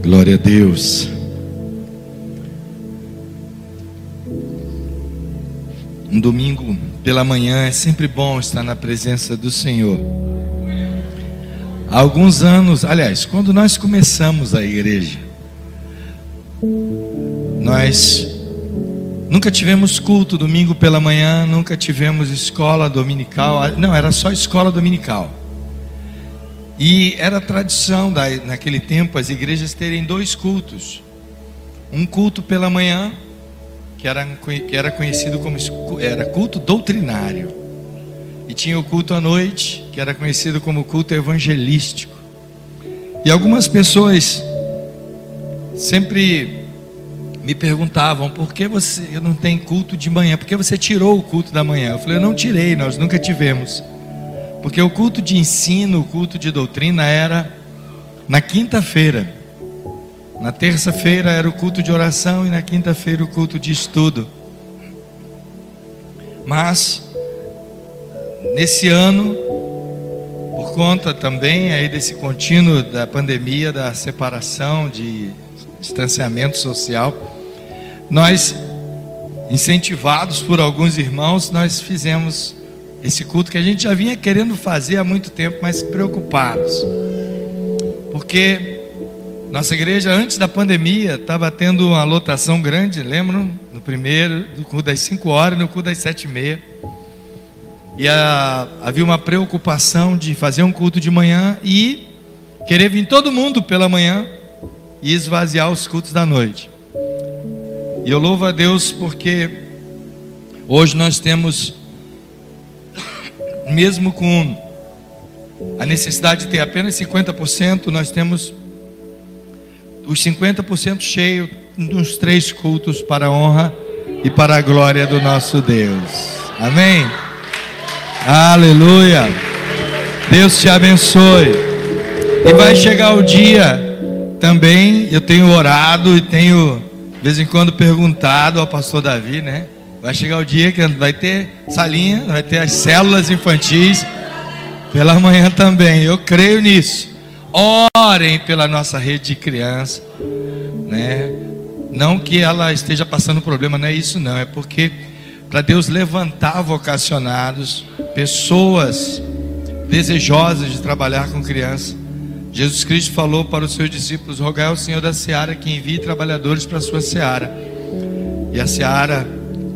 Glória a Deus. Um domingo pela manhã é sempre bom estar na presença do Senhor. Há alguns anos, aliás, quando nós começamos a igreja, nós nunca tivemos culto domingo pela manhã, nunca tivemos escola dominical, não, era só escola dominical. E era tradição da, naquele tempo as igrejas terem dois cultos. Um culto pela manhã, que era, que era conhecido como era culto doutrinário. E tinha o culto à noite, que era conhecido como culto evangelístico. E algumas pessoas sempre me perguntavam por que você não tem culto de manhã, por que você tirou o culto da manhã? Eu falei, eu não tirei, nós nunca tivemos. Porque o culto de ensino, o culto de doutrina era na quinta-feira. Na terça-feira era o culto de oração e na quinta-feira o culto de estudo. Mas nesse ano, por conta também aí desse contínuo da pandemia, da separação, de distanciamento social, nós incentivados por alguns irmãos, nós fizemos esse culto que a gente já vinha querendo fazer há muito tempo, mas preocupados. Porque nossa igreja, antes da pandemia, estava tendo uma lotação grande, lembram? No primeiro, no culto das 5 horas, no culto das 7 e meia. E a, havia uma preocupação de fazer um culto de manhã e querer vir todo mundo pela manhã e esvaziar os cultos da noite. E eu louvo a Deus porque hoje nós temos mesmo com a necessidade de ter apenas 50%, nós temos os 50% cheio nos três cultos para a honra e para a glória do nosso Deus. Amém? Aleluia. Deus te abençoe. E vai chegar o dia também, eu tenho orado e tenho de vez em quando perguntado ao pastor Davi, né? Vai chegar o dia que vai ter salinha, vai ter as células infantis pela manhã também. Eu creio nisso. Orem pela nossa rede de criança, né? Não que ela esteja passando problema, não é isso não, é porque para Deus levantar vocacionados, pessoas desejosas de trabalhar com criança. Jesus Cristo falou para os seus discípulos: Rogai ao Senhor da seara que envie trabalhadores para a sua seara. E a seara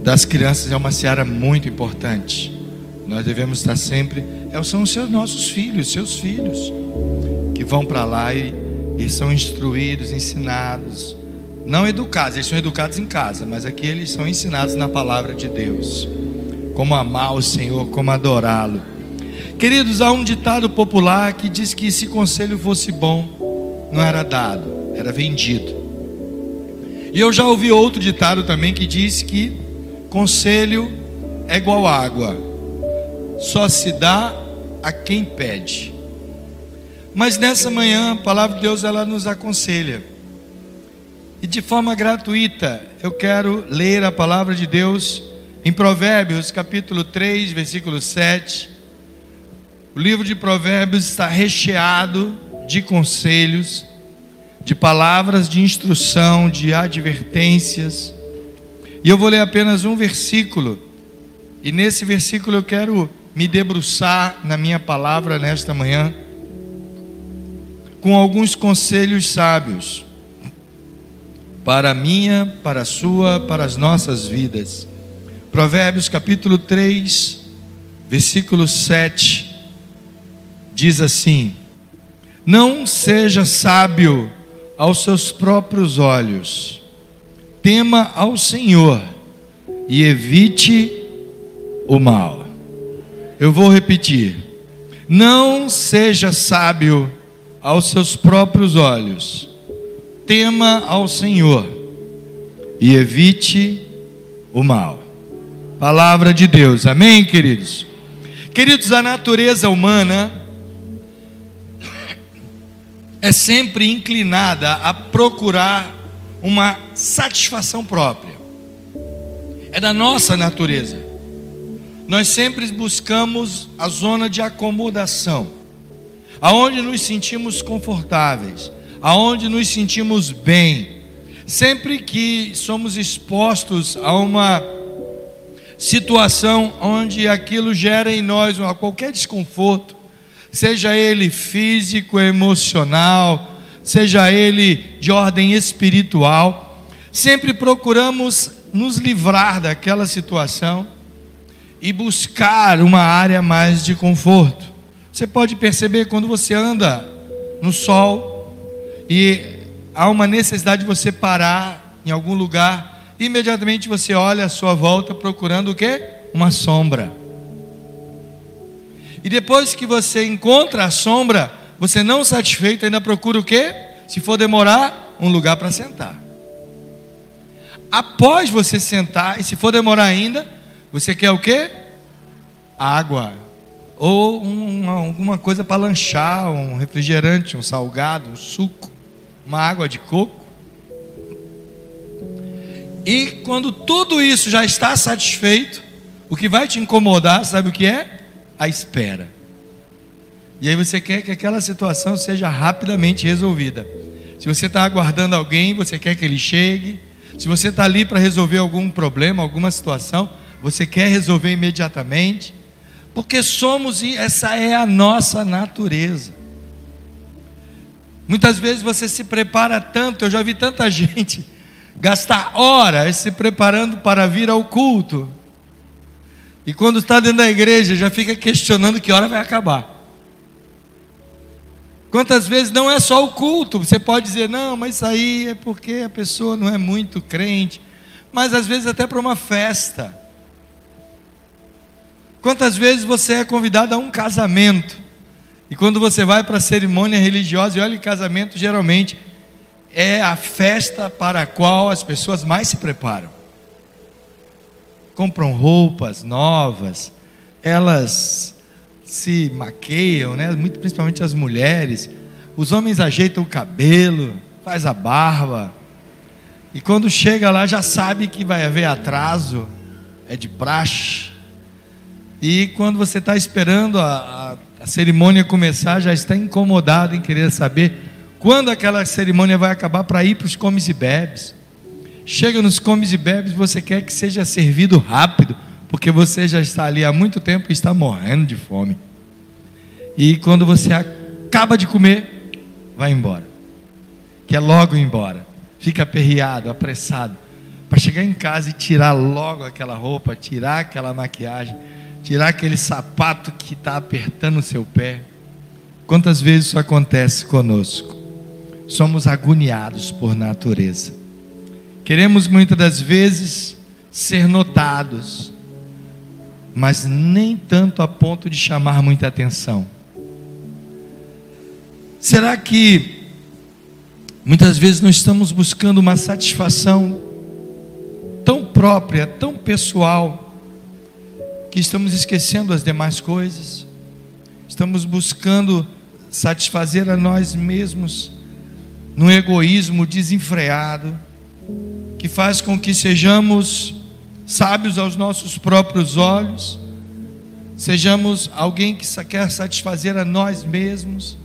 das crianças é uma seara muito importante. Nós devemos estar sempre. É, são os seus nossos filhos, seus filhos, que vão para lá e, e são instruídos, ensinados. Não educados, eles são educados em casa, mas aqui eles são ensinados na palavra de Deus. Como amar o Senhor, como adorá-lo. Queridos, há um ditado popular que diz que se conselho fosse bom, não era dado, era vendido. E eu já ouvi outro ditado também que diz que Conselho é igual água, só se dá a quem pede. Mas nessa manhã, a palavra de Deus ela nos aconselha. E de forma gratuita, eu quero ler a palavra de Deus em Provérbios, capítulo 3, versículo 7. O livro de Provérbios está recheado de conselhos, de palavras de instrução, de advertências e eu vou ler apenas um versículo. E nesse versículo eu quero me debruçar na minha palavra nesta manhã com alguns conselhos sábios para a minha, para a sua, para as nossas vidas. Provérbios capítulo 3, versículo 7 diz assim: Não seja sábio aos seus próprios olhos tema ao Senhor e evite o mal. Eu vou repetir. Não seja sábio aos seus próprios olhos. Tema ao Senhor e evite o mal. Palavra de Deus. Amém, queridos. Queridos, a natureza humana é sempre inclinada a procurar uma satisfação própria. É da nossa natureza. Nós sempre buscamos a zona de acomodação, aonde nos sentimos confortáveis, aonde nos sentimos bem. Sempre que somos expostos a uma situação onde aquilo gera em nós qualquer desconforto, seja ele físico, emocional, seja ele de ordem espiritual, sempre procuramos nos livrar daquela situação e buscar uma área mais de conforto. Você pode perceber quando você anda no sol e há uma necessidade de você parar em algum lugar, imediatamente você olha à sua volta procurando o que? Uma sombra. E depois que você encontra a sombra, você não satisfeito ainda procura o que? Se for demorar, um lugar para sentar. Após você sentar, e se for demorar ainda, você quer o que? Água. Ou uma, alguma coisa para lanchar, um refrigerante, um salgado, um suco, uma água de coco. E quando tudo isso já está satisfeito, o que vai te incomodar, sabe o que é? A espera. E aí você quer que aquela situação seja rapidamente resolvida. Se você está aguardando alguém, você quer que ele chegue. Se você está ali para resolver algum problema, alguma situação, você quer resolver imediatamente. Porque somos, essa é a nossa natureza. Muitas vezes você se prepara tanto, eu já vi tanta gente gastar horas se preparando para vir ao culto. E quando está dentro da igreja, já fica questionando que hora vai acabar. Quantas vezes não é só o culto, você pode dizer, não, mas isso aí é porque a pessoa não é muito crente, mas às vezes até para uma festa. Quantas vezes você é convidado a um casamento, e quando você vai para a cerimônia religiosa, e olha, casamento geralmente é a festa para a qual as pessoas mais se preparam. Compram roupas novas, elas se maqueiam, né? Muito principalmente as mulheres. Os homens ajeitam o cabelo, faz a barba. E quando chega lá já sabe que vai haver atraso, é de praxe. E quando você está esperando a, a, a cerimônia começar, já está incomodado em querer saber quando aquela cerimônia vai acabar para ir para os comes e bebes. Chega nos comes e bebes, você quer que seja servido rápido porque você já está ali há muito tempo e está morrendo de fome. E quando você acaba de comer, vai embora. Quer logo ir embora. Fica aperreado, apressado, para chegar em casa e tirar logo aquela roupa, tirar aquela maquiagem, tirar aquele sapato que está apertando o seu pé. Quantas vezes isso acontece conosco? Somos agoniados por natureza. Queremos muitas das vezes ser notados, mas nem tanto a ponto de chamar muita atenção. Será que muitas vezes nós estamos buscando uma satisfação tão própria, tão pessoal, que estamos esquecendo as demais coisas? Estamos buscando satisfazer a nós mesmos num egoísmo desenfreado, que faz com que sejamos sábios aos nossos próprios olhos, sejamos alguém que quer satisfazer a nós mesmos,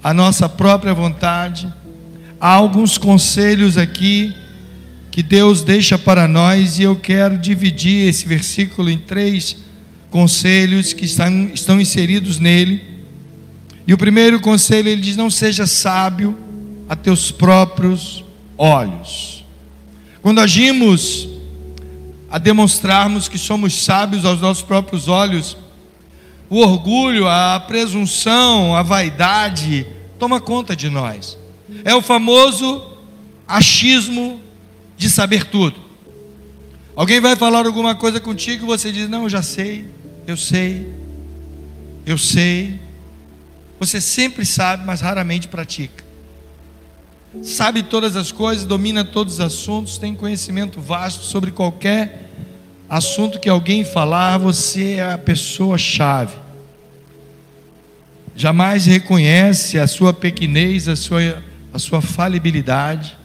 a nossa própria vontade. Há alguns conselhos aqui que Deus deixa para nós e eu quero dividir esse versículo em três conselhos que estão, estão inseridos nele. E o primeiro conselho ele diz: Não seja sábio a teus próprios olhos. Quando agimos a demonstrarmos que somos sábios aos nossos próprios olhos, o orgulho, a presunção, a vaidade toma conta de nós. É o famoso achismo de saber tudo. Alguém vai falar alguma coisa contigo e você diz: Não, eu já sei, eu sei, eu sei. Você sempre sabe, mas raramente pratica. Sabe todas as coisas, domina todos os assuntos, tem conhecimento vasto sobre qualquer assunto que alguém falar, você é a pessoa-chave. Jamais reconhece a sua pequenez, a sua, a sua falibilidade,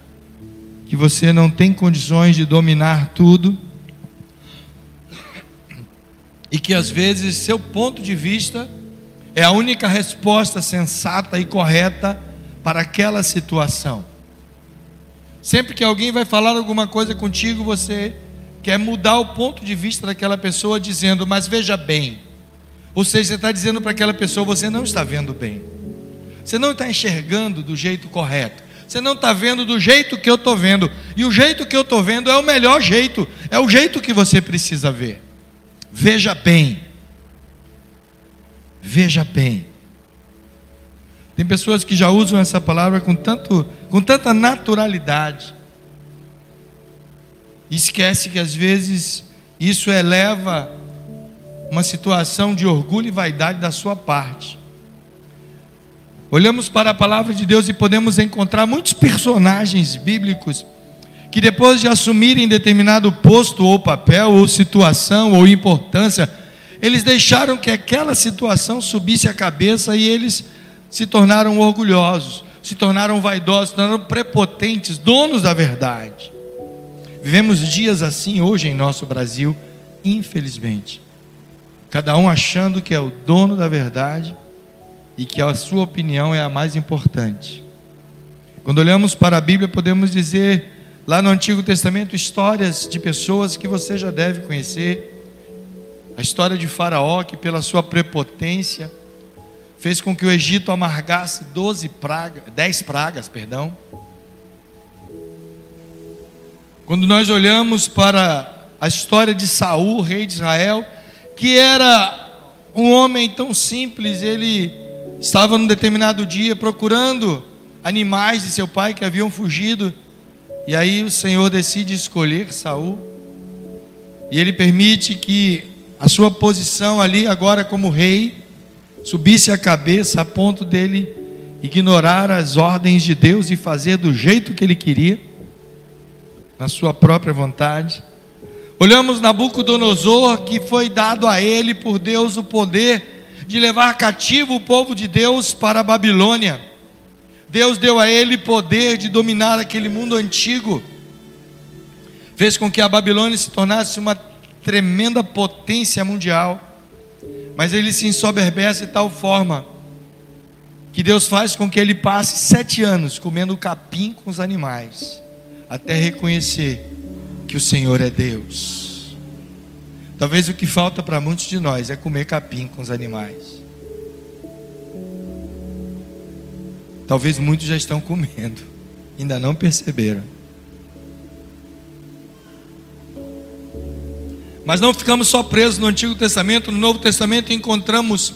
que você não tem condições de dominar tudo, e que às vezes seu ponto de vista é a única resposta sensata e correta para aquela situação. Sempre que alguém vai falar alguma coisa contigo, você quer mudar o ponto de vista daquela pessoa, dizendo, mas veja bem. Ou seja, você está dizendo para aquela pessoa, você não está vendo bem. Você não está enxergando do jeito correto. Você não está vendo do jeito que eu estou vendo. E o jeito que eu estou vendo é o melhor jeito. É o jeito que você precisa ver. Veja bem. Veja bem. Tem pessoas que já usam essa palavra com, tanto, com tanta naturalidade. Esquece que às vezes isso eleva uma situação de orgulho e vaidade da sua parte. Olhamos para a palavra de Deus e podemos encontrar muitos personagens bíblicos que depois de assumirem determinado posto ou papel ou situação ou importância, eles deixaram que aquela situação subisse a cabeça e eles se tornaram orgulhosos, se tornaram vaidosos, se tornaram prepotentes, donos da verdade. Vivemos dias assim hoje em nosso Brasil, infelizmente. Cada um achando que é o dono da verdade e que a sua opinião é a mais importante. Quando olhamos para a Bíblia, podemos dizer, lá no Antigo Testamento, histórias de pessoas que você já deve conhecer. A história de Faraó, que pela sua prepotência, fez com que o Egito amargasse 12 pragas, 10 pragas, perdão. Quando nós olhamos para a história de Saul, rei de Israel, que era um homem tão simples, ele estava num determinado dia procurando animais de seu pai que haviam fugido, e aí o Senhor decide escolher Saul, e ele permite que a sua posição ali agora como rei subisse a cabeça a ponto dele ignorar as ordens de Deus e fazer do jeito que ele queria, na sua própria vontade. Olhamos Nabucodonosor, que foi dado a ele por Deus o poder de levar cativo o povo de Deus para a Babilônia. Deus deu a ele poder de dominar aquele mundo antigo, fez com que a Babilônia se tornasse uma tremenda potência mundial. Mas ele se ensoberbece de tal forma que Deus faz com que ele passe sete anos comendo capim com os animais, até reconhecer que o Senhor é Deus. Talvez o que falta para muitos de nós é comer capim com os animais. Talvez muitos já estão comendo, ainda não perceberam. Mas não ficamos só presos no Antigo Testamento, no Novo Testamento encontramos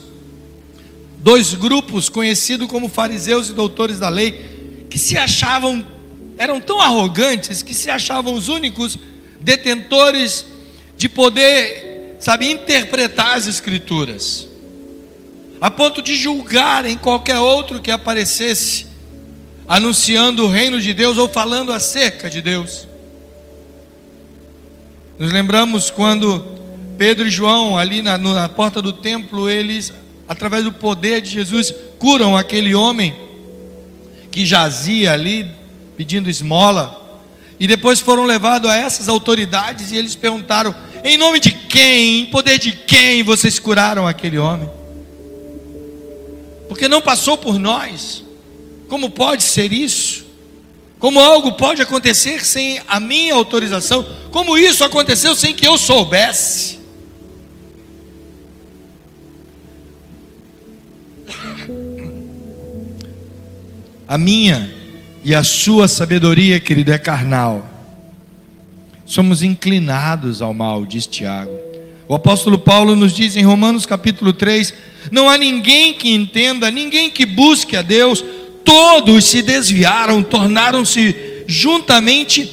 dois grupos conhecidos como fariseus e doutores da lei, que se achavam, eram tão arrogantes, que se achavam os únicos detentores de poder, sabe, interpretar as Escrituras, a ponto de julgar em qualquer outro que aparecesse, anunciando o reino de Deus ou falando acerca de Deus. Nos lembramos quando Pedro e João, ali na, na porta do templo, eles, através do poder de Jesus, curam aquele homem que jazia ali pedindo esmola. E depois foram levados a essas autoridades e eles perguntaram: em nome de quem, em poder de quem vocês curaram aquele homem? Porque não passou por nós. Como pode ser isso? Como algo pode acontecer sem a minha autorização? Como isso aconteceu sem que eu soubesse? A minha e a sua sabedoria, querido, é carnal. Somos inclinados ao mal, diz Tiago. O apóstolo Paulo nos diz em Romanos capítulo 3: Não há ninguém que entenda, ninguém que busque a Deus, todos se desviaram, tornaram-se juntamente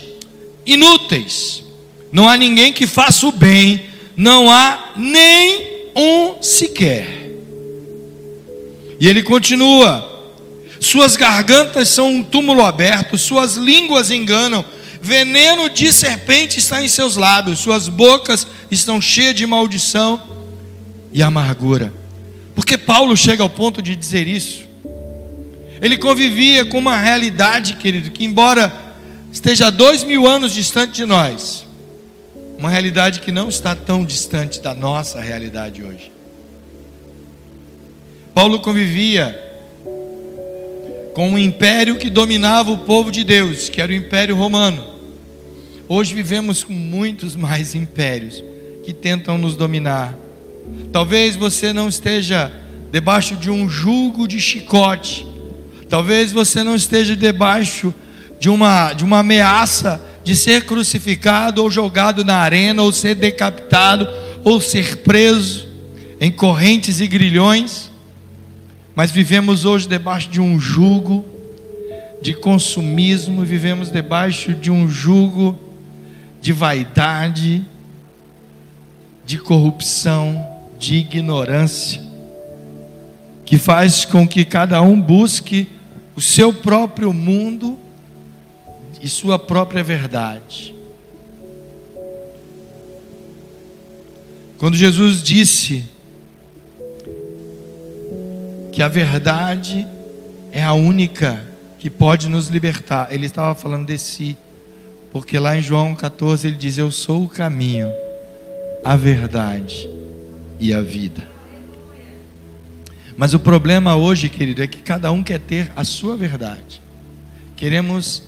inúteis. Não há ninguém que faça o bem, não há nem um sequer. E ele continua: suas gargantas são um túmulo aberto, suas línguas enganam, veneno de serpente está em seus lábios, suas bocas estão cheias de maldição e amargura. Porque Paulo chega ao ponto de dizer isso? Ele convivia com uma realidade, querido, que embora esteja dois mil anos distante de nós, uma realidade que não está tão distante da nossa realidade hoje. Paulo convivia com um império que dominava o povo de Deus, que era o Império Romano. Hoje vivemos com muitos mais impérios que tentam nos dominar. Talvez você não esteja debaixo de um jugo de chicote. Talvez você não esteja debaixo de uma, de uma ameaça de ser crucificado ou jogado na arena, ou ser decapitado, ou ser preso em correntes e grilhões. Mas vivemos hoje debaixo de um jugo de consumismo, vivemos debaixo de um jugo de vaidade, de corrupção, de ignorância, que faz com que cada um busque o seu próprio mundo e sua própria verdade. Quando Jesus disse que a verdade é a única que pode nos libertar, ele estava falando de si, porque lá em João 14 ele diz: Eu sou o caminho, a verdade e a vida. Mas o problema hoje, querido, é que cada um quer ter a sua verdade. Queremos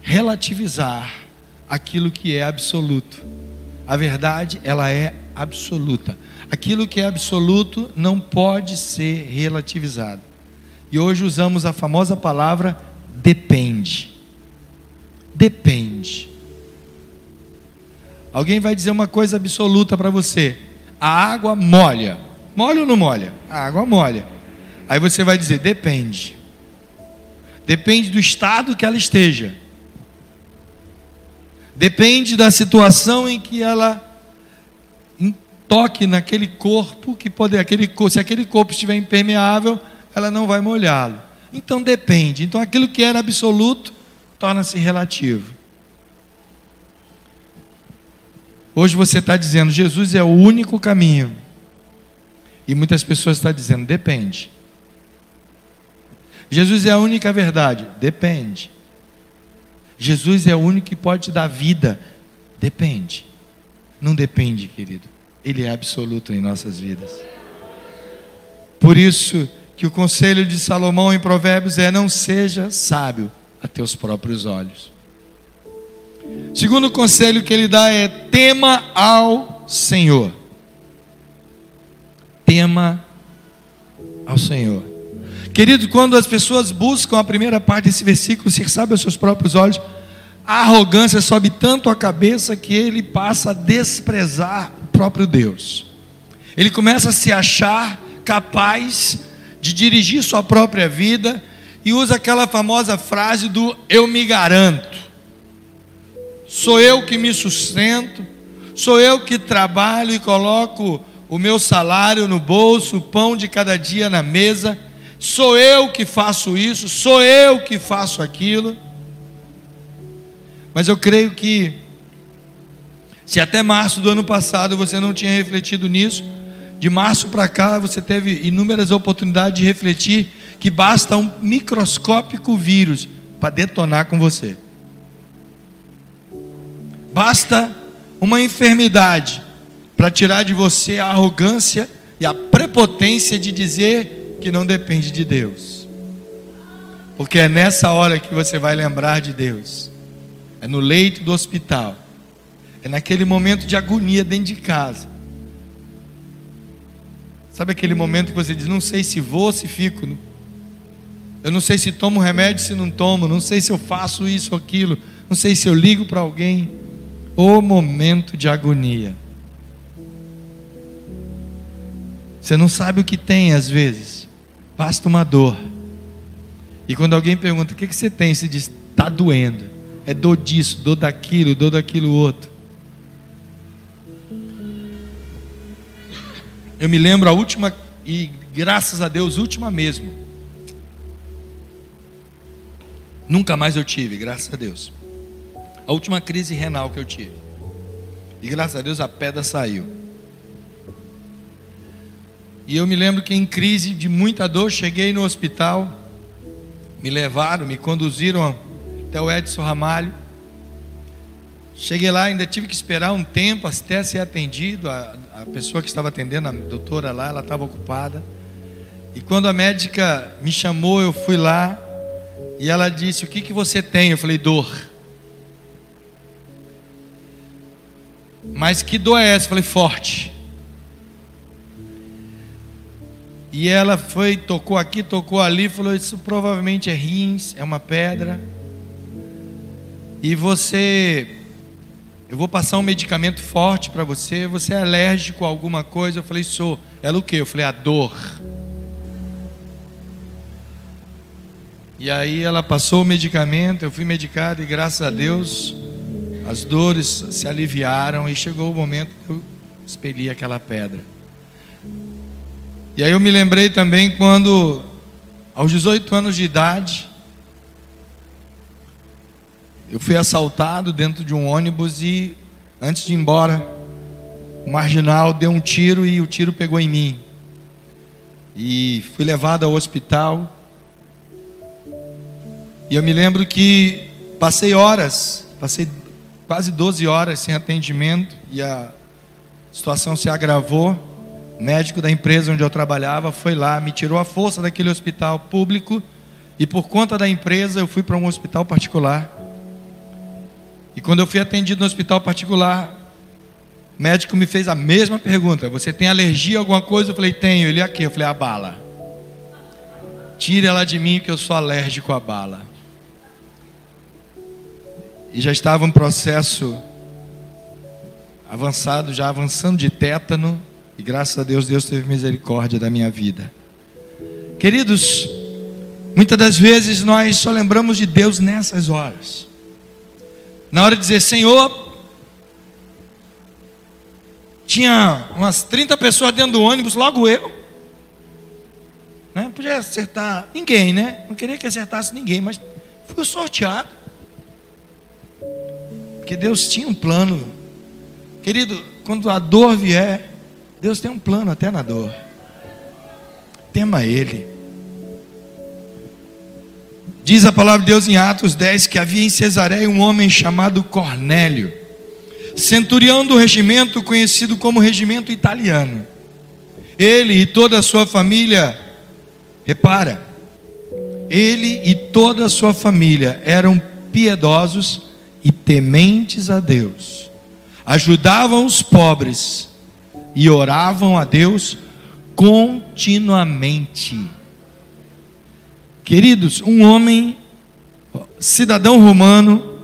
relativizar aquilo que é absoluto. A verdade, ela é absoluta. Aquilo que é absoluto não pode ser relativizado. E hoje usamos a famosa palavra depende. Depende. Alguém vai dizer uma coisa absoluta para você: a água molha. Molha ou não molha? A água molha. Aí você vai dizer: depende. Depende do estado que ela esteja. Depende da situação em que ela toque naquele corpo que pode, aquele, se aquele corpo estiver impermeável, ela não vai molhá-lo. Então depende. Então aquilo que era absoluto torna-se relativo. Hoje você está dizendo Jesus é o único caminho. E muitas pessoas estão dizendo depende. Jesus é a única verdade. Depende. Jesus é o único que pode te dar vida. Depende. Não depende, querido. Ele é absoluto em nossas vidas. Por isso que o conselho de Salomão em Provérbios é: não seja sábio a teus próprios olhos. Segundo conselho que ele dá é: tema ao Senhor. Tema ao Senhor. Querido, quando as pessoas buscam a primeira parte desse versículo, se sabe aos seus próprios olhos, a arrogância sobe tanto a cabeça que ele passa a desprezar próprio Deus. Ele começa a se achar capaz de dirigir sua própria vida e usa aquela famosa frase do eu me garanto. Sou eu que me sustento, sou eu que trabalho e coloco o meu salário no bolso, o pão de cada dia na mesa sou eu que faço isso, sou eu que faço aquilo. Mas eu creio que, se até março do ano passado você não tinha refletido nisso, de março para cá você teve inúmeras oportunidades de refletir que basta um microscópico vírus para detonar com você. Basta uma enfermidade para tirar de você a arrogância e a prepotência de dizer que não depende de Deus. Porque é nessa hora que você vai lembrar de Deus. É no leito do hospital. É naquele momento de agonia dentro de casa. Sabe aquele momento que você diz: Não sei se vou, se fico. Eu não sei se tomo remédio, se não tomo. Não sei se eu faço isso ou aquilo. Não sei se eu ligo para alguém. O momento de agonia. Você não sabe o que tem às vezes. Basta uma dor. E quando alguém pergunta: o que, que você tem? Você diz: está doendo. É dor disso, dor daquilo, dor daquilo outro. Eu me lembro a última, e graças a Deus, última mesmo. Nunca mais eu tive, graças a Deus. A última crise renal que eu tive. E graças a Deus a pedra saiu. E eu me lembro que em crise de muita dor, cheguei no hospital, me levaram, me conduziram até o Edson Ramalho. Cheguei lá, ainda tive que esperar um tempo até ser atendido. A, a pessoa que estava atendendo, a doutora lá, ela estava ocupada. E quando a médica me chamou, eu fui lá. E ela disse: O que, que você tem? Eu falei: Dor. Mas que dor é essa? Eu falei: Forte. E ela foi, tocou aqui, tocou ali, falou: Isso provavelmente é rins, é uma pedra. E você, eu vou passar um medicamento forte para você. Você é alérgico a alguma coisa? Eu falei: Sou. Ela o que? Eu falei: A dor. E aí ela passou o medicamento, eu fui medicado e graças a Deus as dores se aliviaram e chegou o momento que eu expeli aquela pedra. E aí eu me lembrei também quando, aos 18 anos de idade, eu fui assaltado dentro de um ônibus e, antes de ir embora, o marginal deu um tiro e o tiro pegou em mim. E fui levado ao hospital. E eu me lembro que passei horas, passei quase 12 horas sem atendimento e a situação se agravou. O médico da empresa onde eu trabalhava foi lá, me tirou a força daquele hospital público e por conta da empresa eu fui para um hospital particular. E quando eu fui atendido no hospital particular, o médico me fez a mesma pergunta: Você tem alergia a alguma coisa? Eu falei: Tenho. Ele aqui. Eu falei: A bala. Tire ela de mim que eu sou alérgico à bala e já estava um processo avançado, já avançando de tétano, e graças a Deus, Deus teve misericórdia da minha vida. Queridos, muitas das vezes nós só lembramos de Deus nessas horas. Na hora de dizer, Senhor, tinha umas 30 pessoas dentro do ônibus, logo eu. Né? Podia acertar ninguém, né? Não queria que acertasse ninguém, mas fui sorteado. Porque Deus tinha um plano. Querido, quando a dor vier, Deus tem um plano até na dor. Tema Ele. Diz a palavra de Deus em Atos 10 que havia em Cesareia um homem chamado Cornélio, centurião do regimento conhecido como regimento italiano. Ele e toda a sua família, repara, ele e toda a sua família eram piedosos e tementes a Deus, ajudavam os pobres e oravam a Deus continuamente. Queridos, um homem, cidadão romano,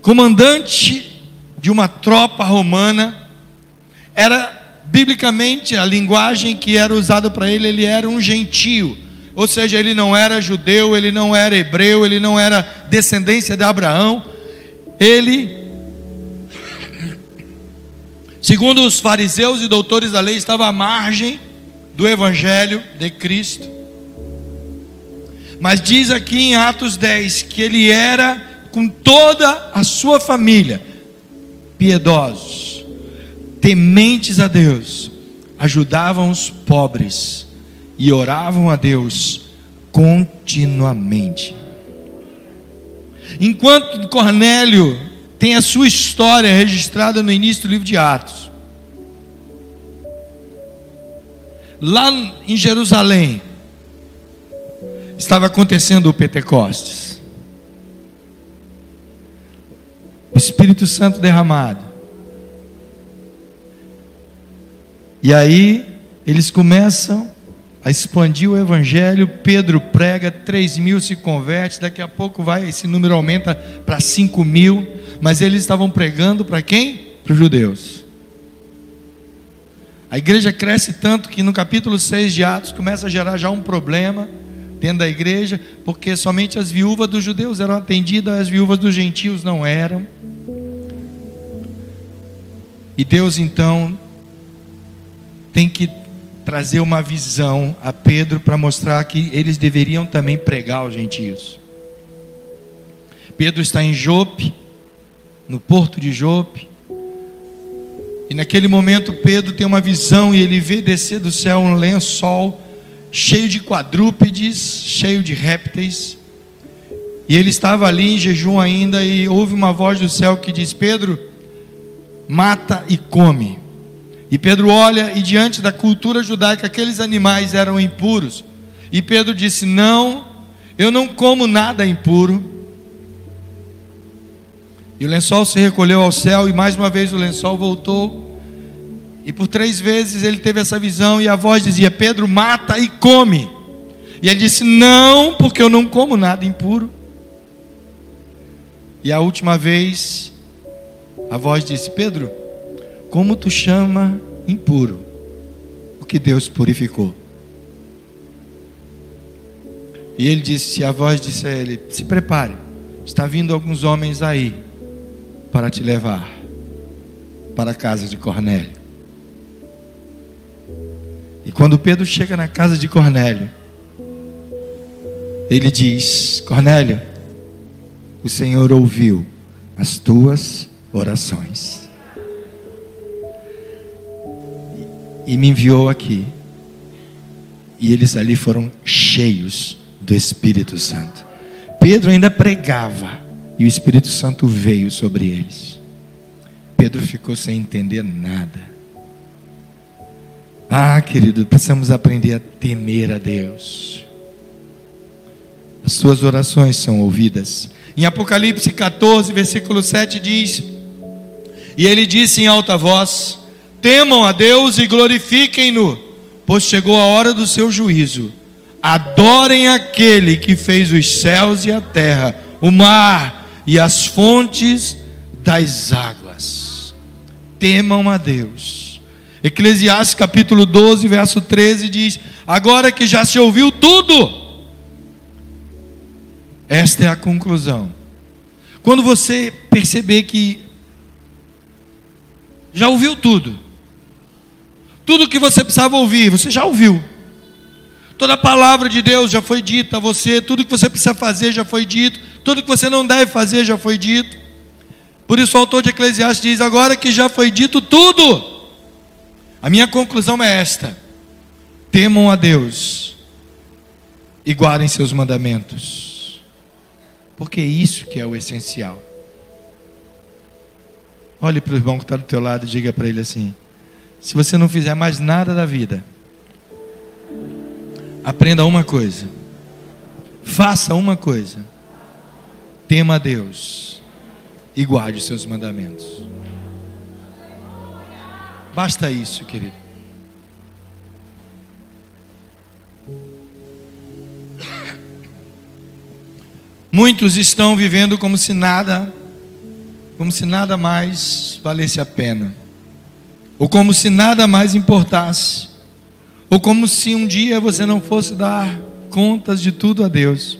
comandante de uma tropa romana, era biblicamente a linguagem que era usada para ele, ele era um gentio, ou seja, ele não era judeu, ele não era hebreu, ele não era descendência de Abraão, ele, segundo os fariseus e doutores da lei, estava à margem do evangelho de Cristo. Mas diz aqui em Atos 10 que ele era com toda a sua família piedosos, tementes a Deus, ajudavam os pobres e oravam a Deus continuamente. Enquanto Cornélio tem a sua história registrada no início do livro de Atos. Lá em Jerusalém estava acontecendo o Pentecostes. O Espírito Santo derramado. E aí eles começam a expandir o evangelho. Pedro prega, 3 mil se converte, daqui a pouco vai, esse número aumenta para 5 mil. Mas eles estavam pregando para quem? Para os judeus. A igreja cresce tanto que no capítulo 6 de Atos começa a gerar já um problema dentro da igreja, porque somente as viúvas dos judeus eram atendidas, as viúvas dos gentios não eram. E Deus então tem que trazer uma visão a Pedro para mostrar que eles deveriam também pregar aos gentios. Pedro está em Jope, no porto de Jope, e naquele momento Pedro tem uma visão e ele vê descer do céu um lençol cheio de quadrúpedes, cheio de répteis. E ele estava ali em jejum ainda e houve uma voz do céu que diz: Pedro, mata e come. E Pedro olha e diante da cultura judaica aqueles animais eram impuros. E Pedro disse: "Não, Eu não como nada impuro. E o lençol se recolheu ao céu, e mais uma vez o lençol voltou. E por três vezes ele teve essa visão, e a voz dizia: Pedro, mata e come. E ele disse: Não, porque eu não como nada impuro. E a última vez, a voz disse: Pedro, como tu chama impuro o que Deus purificou? E ele disse: A voz disse a ele: Se prepare, está vindo alguns homens aí para te levar para a casa de Cornélio. E quando Pedro chega na casa de Cornélio, ele diz: Cornélio, o Senhor ouviu as tuas orações e me enviou aqui. E eles ali foram cheios do Espírito Santo. Pedro ainda pregava e o Espírito Santo veio sobre eles. Pedro ficou sem entender nada. Ah, querido, precisamos aprender a temer a Deus. As suas orações são ouvidas. Em Apocalipse 14, versículo 7 diz: E ele disse em alta voz: Temam a Deus e glorifiquem-no, pois chegou a hora do seu juízo. Adorem aquele que fez os céus e a terra, o mar e as fontes das águas. Temam a Deus. Eclesiastes capítulo 12, verso 13 diz: Agora que já se ouviu tudo, esta é a conclusão. Quando você perceber que já ouviu tudo, tudo que você precisava ouvir, você já ouviu. Toda a palavra de Deus já foi dita a você, tudo que você precisa fazer já foi dito, tudo que você não deve fazer já foi dito. Por isso o autor de Eclesiastes diz: agora que já foi dito tudo, a minha conclusão é esta: temam a Deus e guardem seus mandamentos. Porque é isso que é o essencial. Olhe para o irmão que está do teu lado e diga para ele assim: se você não fizer mais nada da vida, aprenda uma coisa, faça uma coisa, tema a Deus e guarde seus mandamentos. Basta isso, querido. Muitos estão vivendo como se nada, como se nada mais valesse a pena, ou como se nada mais importasse, ou como se um dia você não fosse dar contas de tudo a Deus.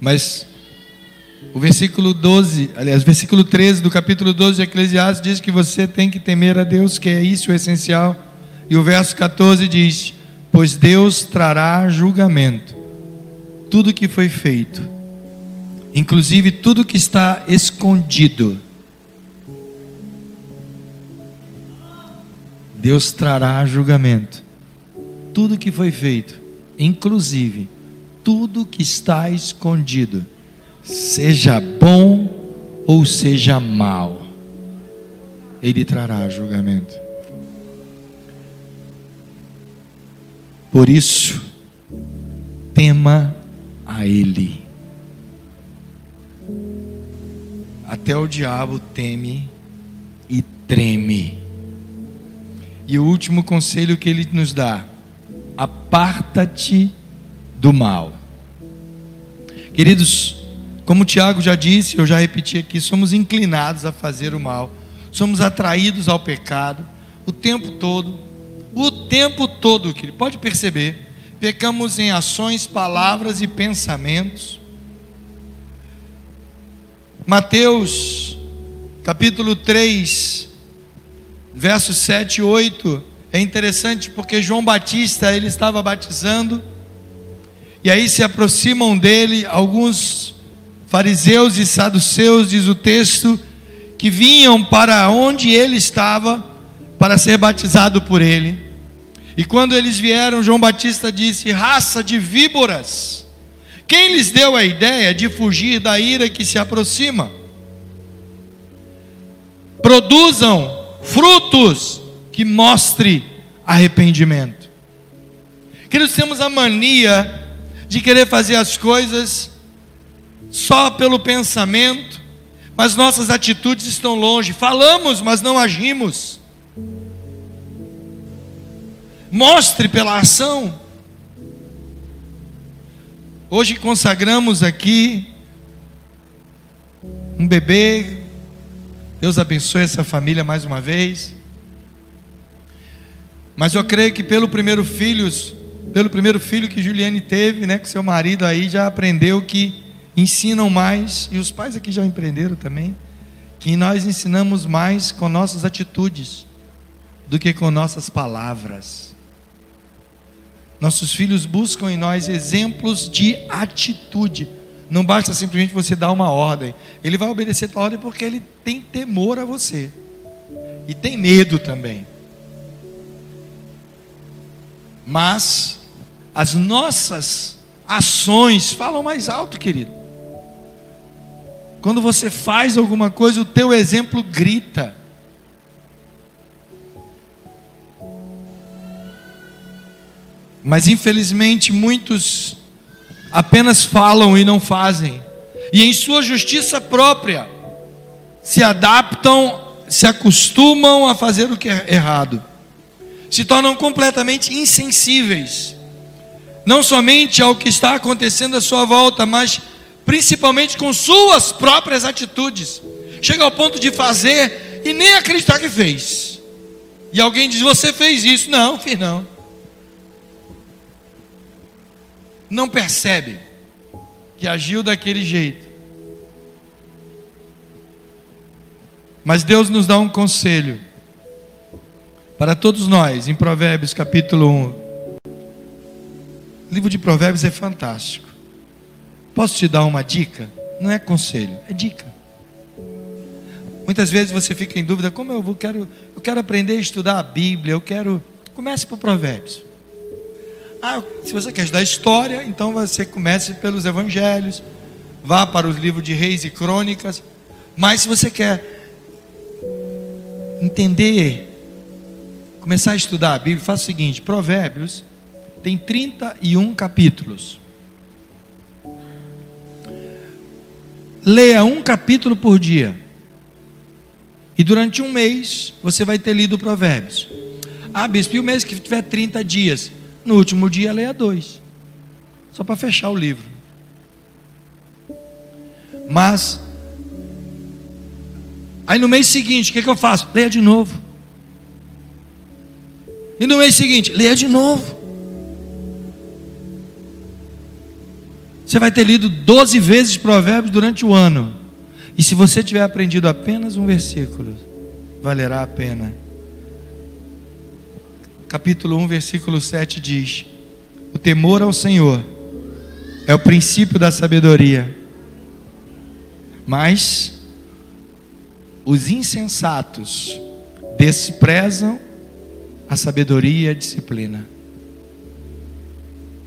Mas o versículo 12, aliás, versículo 13 do capítulo 12 de Eclesiastes diz que você tem que temer a Deus, que é isso o essencial. E o verso 14 diz: Pois Deus trará julgamento tudo que foi feito, inclusive tudo que está escondido. Deus trará julgamento. Tudo que foi feito, inclusive tudo que está escondido, seja bom ou seja mal, Ele trará julgamento. Por isso, tema a Ele. Até o diabo teme e treme. E o último conselho que ele nos dá: aparta-te do mal. Queridos, como o Tiago já disse, eu já repeti aqui, somos inclinados a fazer o mal, somos atraídos ao pecado o tempo todo, o tempo todo, querido, pode perceber pecamos em ações, palavras e pensamentos. Mateus, capítulo 3, versos 7 e 8, é interessante porque João Batista, ele estava batizando, e aí se aproximam dele alguns fariseus e saduceus, diz o texto, que vinham para onde ele estava para ser batizado por ele. E quando eles vieram, João Batista disse: raça de víboras. Quem lhes deu a ideia de fugir da ira que se aproxima? Produzam frutos que mostre arrependimento. Queridos, temos a mania de querer fazer as coisas só pelo pensamento, mas nossas atitudes estão longe. Falamos, mas não agimos. Mostre pela ação. Hoje consagramos aqui um bebê. Deus abençoe essa família mais uma vez. Mas eu creio que pelo primeiro filho, pelo primeiro filho que Juliane teve, né, com seu marido aí já aprendeu que ensinam mais e os pais aqui já aprenderam também que nós ensinamos mais com nossas atitudes do que com nossas palavras. Nossos filhos buscam em nós exemplos de atitude. Não basta simplesmente você dar uma ordem. Ele vai obedecer a tua ordem porque ele tem temor a você. E tem medo também. Mas as nossas ações falam mais alto, querido. Quando você faz alguma coisa, o teu exemplo grita. Mas infelizmente muitos apenas falam e não fazem. E em sua justiça própria se adaptam, se acostumam a fazer o que é errado. Se tornam completamente insensíveis. Não somente ao que está acontecendo à sua volta, mas principalmente com suas próprias atitudes. Chega ao ponto de fazer e nem acreditar que fez. E alguém diz: Você fez isso? Não, fiz não. não percebe que agiu daquele jeito. Mas Deus nos dá um conselho para todos nós, em Provérbios capítulo 1. O livro de Provérbios é fantástico. Posso te dar uma dica? Não é conselho, é dica. Muitas vezes você fica em dúvida, como eu vou, quero, eu quero aprender a estudar a Bíblia, eu quero. Comece por Provérbios. Ah, se você quer estudar história, então você comece pelos evangelhos, vá para os livros de reis e crônicas. Mas se você quer entender, começar a estudar a Bíblia, faça o seguinte: Provérbios tem 31 capítulos. Leia um capítulo por dia. E durante um mês você vai ter lido Provérbios. Ah, bispo, e o mês que tiver 30 dias? No último dia, leia dois. Só para fechar o livro. Mas, aí no mês seguinte, o que, que eu faço? Leia de novo. E no mês seguinte, leia de novo. Você vai ter lido 12 vezes provérbios durante o ano. E se você tiver aprendido apenas um versículo, valerá a pena capítulo 1, versículo 7 diz: O temor ao Senhor é o princípio da sabedoria, mas os insensatos desprezam a sabedoria e a disciplina.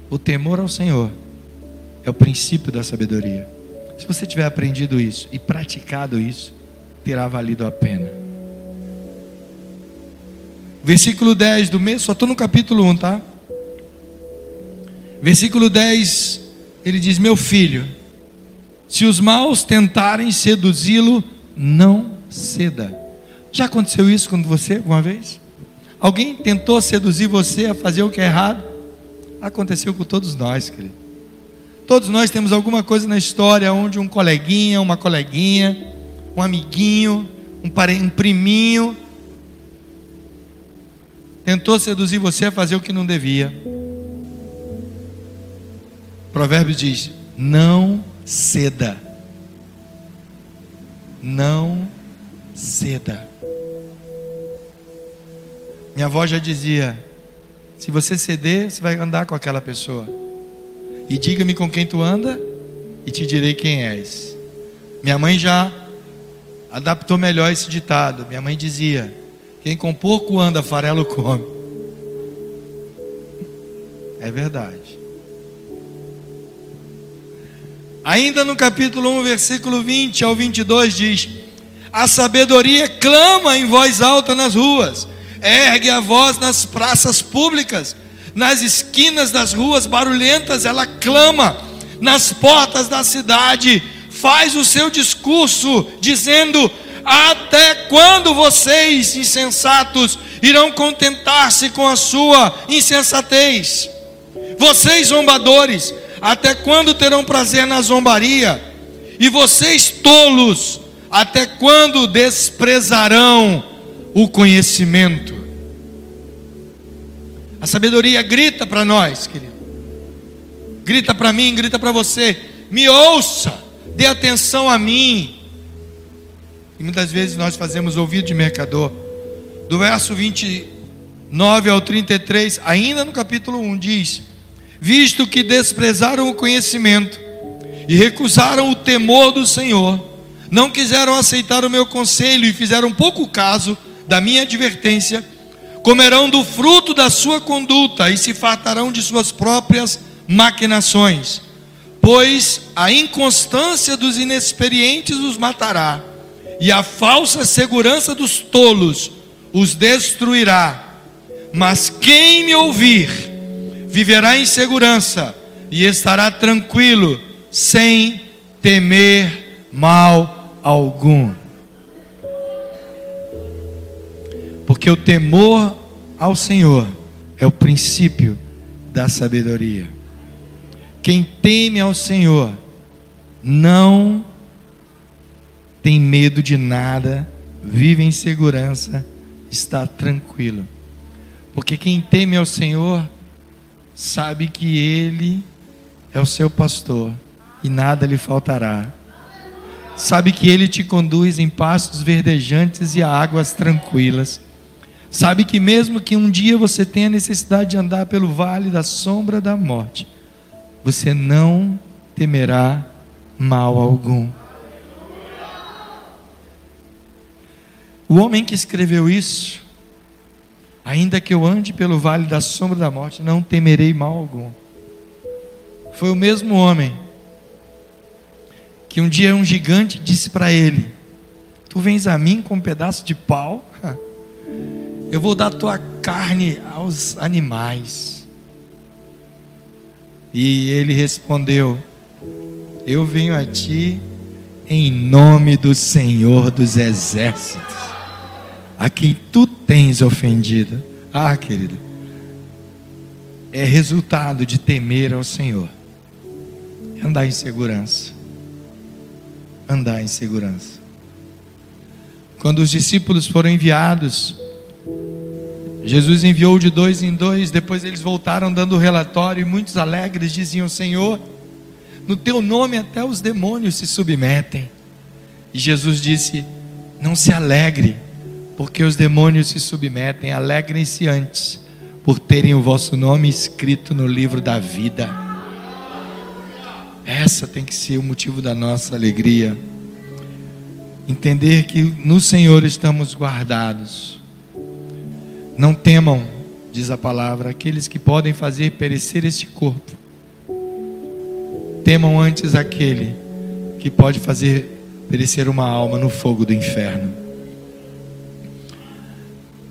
O temor ao Senhor é o princípio da sabedoria. Se você tiver aprendido isso e praticado isso, terá valido a pena. Versículo 10 do mês, só estou no capítulo 1, tá? Versículo 10, ele diz: Meu filho, se os maus tentarem seduzi-lo, não ceda. Já aconteceu isso com você alguma vez? Alguém tentou seduzir você a fazer o que é errado? Aconteceu com todos nós, querido. Todos nós temos alguma coisa na história onde um coleguinha, uma coleguinha, um amiguinho, um, um priminho tentou seduzir você a fazer o que não devia. Provérbios diz: não ceda. Não ceda. Minha avó já dizia: se você ceder, você vai andar com aquela pessoa. E diga-me com quem tu anda, e te direi quem és. Minha mãe já adaptou melhor esse ditado. Minha mãe dizia: quem com pouco anda, farelo come. É verdade. Ainda no capítulo 1, versículo 20 ao 22 diz: A sabedoria clama em voz alta nas ruas, ergue a voz nas praças públicas, nas esquinas das ruas barulhentas, ela clama, nas portas da cidade, faz o seu discurso, dizendo: Até quando vocês, insensatos, irão contentar-se com a sua insensatez? Vocês, zombadores, até quando terão prazer na zombaria? E vocês, tolos, até quando desprezarão o conhecimento? A sabedoria grita para nós, querido. Grita para mim, grita para você. Me ouça, dê atenção a mim. E muitas vezes nós fazemos ouvido de mercador. Do verso 29 ao 33, ainda no capítulo 1, diz: Visto que desprezaram o conhecimento e recusaram o temor do Senhor, não quiseram aceitar o meu conselho e fizeram pouco caso da minha advertência, comerão do fruto da sua conduta e se fartarão de suas próprias maquinações, pois a inconstância dos inexperientes os matará, e a falsa segurança dos tolos os destruirá. Mas quem me ouvir, viverá em segurança e estará tranquilo, sem temer mal algum. Porque o temor ao Senhor é o princípio da sabedoria. Quem teme ao Senhor não tem medo de nada, vive em segurança, está tranquilo. Porque quem teme ao Senhor sabe que Ele é o seu pastor e nada lhe faltará. Sabe que Ele te conduz em pastos verdejantes e a águas tranquilas. Sabe que mesmo que um dia você tenha necessidade de andar pelo vale da sombra da morte, você não temerá mal algum. O homem que escreveu isso, ainda que eu ande pelo vale da sombra da morte, não temerei mal algum. Foi o mesmo homem que um dia um gigante disse para ele: Tu vens a mim com um pedaço de pau? Eu vou dar tua carne aos animais. E ele respondeu: Eu venho a ti em nome do Senhor dos Exércitos, a quem tu tens ofendido. Ah, querido, é resultado de temer ao Senhor, andar em segurança. Andar em segurança. Quando os discípulos foram enviados Jesus enviou de dois em dois, depois eles voltaram dando relatório, e muitos alegres diziam: Senhor, no teu nome até os demônios se submetem. E Jesus disse: Não se alegre, porque os demônios se submetem, alegrem-se antes, por terem o vosso nome escrito no livro da vida. Essa tem que ser o motivo da nossa alegria. Entender que no Senhor estamos guardados não temam, diz a palavra, aqueles que podem fazer perecer este corpo. Temam antes aquele que pode fazer perecer uma alma no fogo do inferno.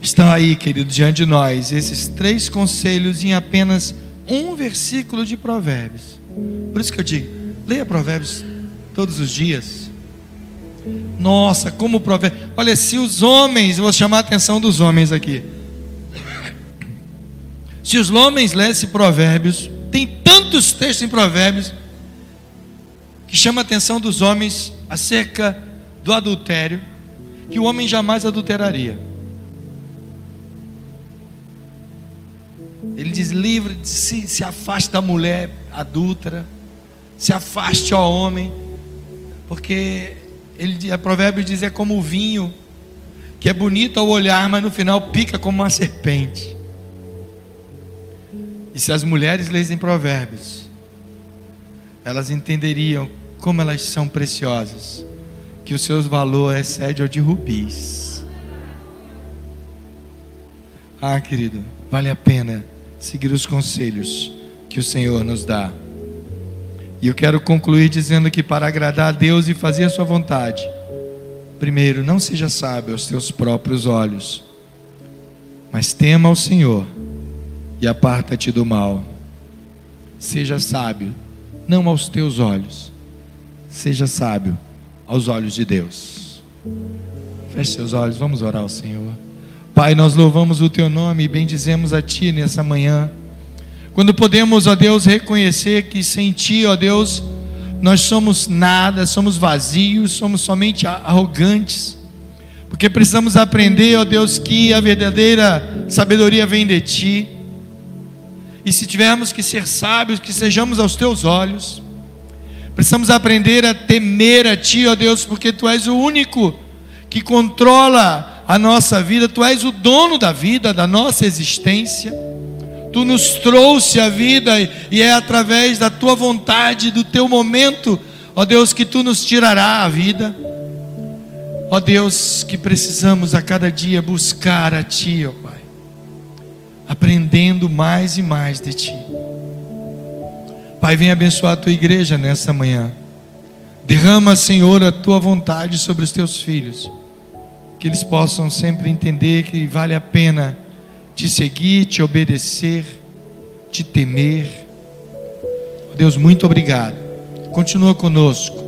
Estão aí, querido, diante de nós esses três conselhos em apenas um versículo de Provérbios. Por isso que eu digo, leia Provérbios todos os dias. Nossa, como Provérbios. Olha, se os homens, vou chamar a atenção dos homens aqui. Se os homens lessem provérbios, tem tantos textos em provérbios que chama a atenção dos homens acerca do adultério, que o homem jamais adulteraria. Ele diz: livre, se, se afaste da mulher adúltera, se afaste ao homem, porque ele, a provérbio diz: é como o vinho, que é bonito ao olhar, mas no final pica como uma serpente. E se as mulheres lessem provérbios, elas entenderiam como elas são preciosas, que o seu valor excede ao de rubis. Ah, querido, vale a pena seguir os conselhos que o Senhor nos dá. E eu quero concluir dizendo que para agradar a Deus e fazer a sua vontade, primeiro, não seja sábio aos teus próprios olhos, mas tema ao Senhor e aparta-te do mal. Seja sábio, não aos teus olhos, seja sábio aos olhos de Deus. Feche seus olhos, vamos orar ao Senhor. Pai, nós louvamos o teu nome e bendizemos a ti nessa manhã. Quando podemos, ó Deus, reconhecer que sem ti, ó Deus, nós somos nada, somos vazios, somos somente arrogantes. Porque precisamos aprender, ó Deus, que a verdadeira sabedoria vem de ti. E se tivermos que ser sábios, que sejamos aos teus olhos. Precisamos aprender a temer a ti, ó Deus, porque tu és o único que controla a nossa vida, tu és o dono da vida, da nossa existência. Tu nos trouxe a vida e é através da tua vontade, do teu momento, ó Deus, que tu nos tirará a vida. Ó Deus, que precisamos a cada dia buscar a Ti, ó aprendendo mais e mais de Ti. Pai, vem abençoar a Tua igreja nessa manhã. Derrama, Senhor, a Tua vontade sobre os Teus filhos, que eles possam sempre entender que vale a pena te seguir, te obedecer, te temer. Deus, muito obrigado. Continua conosco.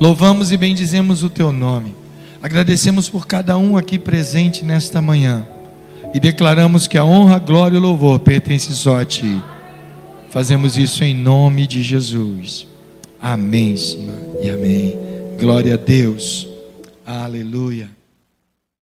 Louvamos e bendizemos o Teu nome. Agradecemos por cada um aqui presente nesta manhã e declaramos que a honra, glória e louvor pertence só a Ti. Fazemos isso em nome de Jesus. Amém, Senhor, e amém. Glória a Deus. Aleluia.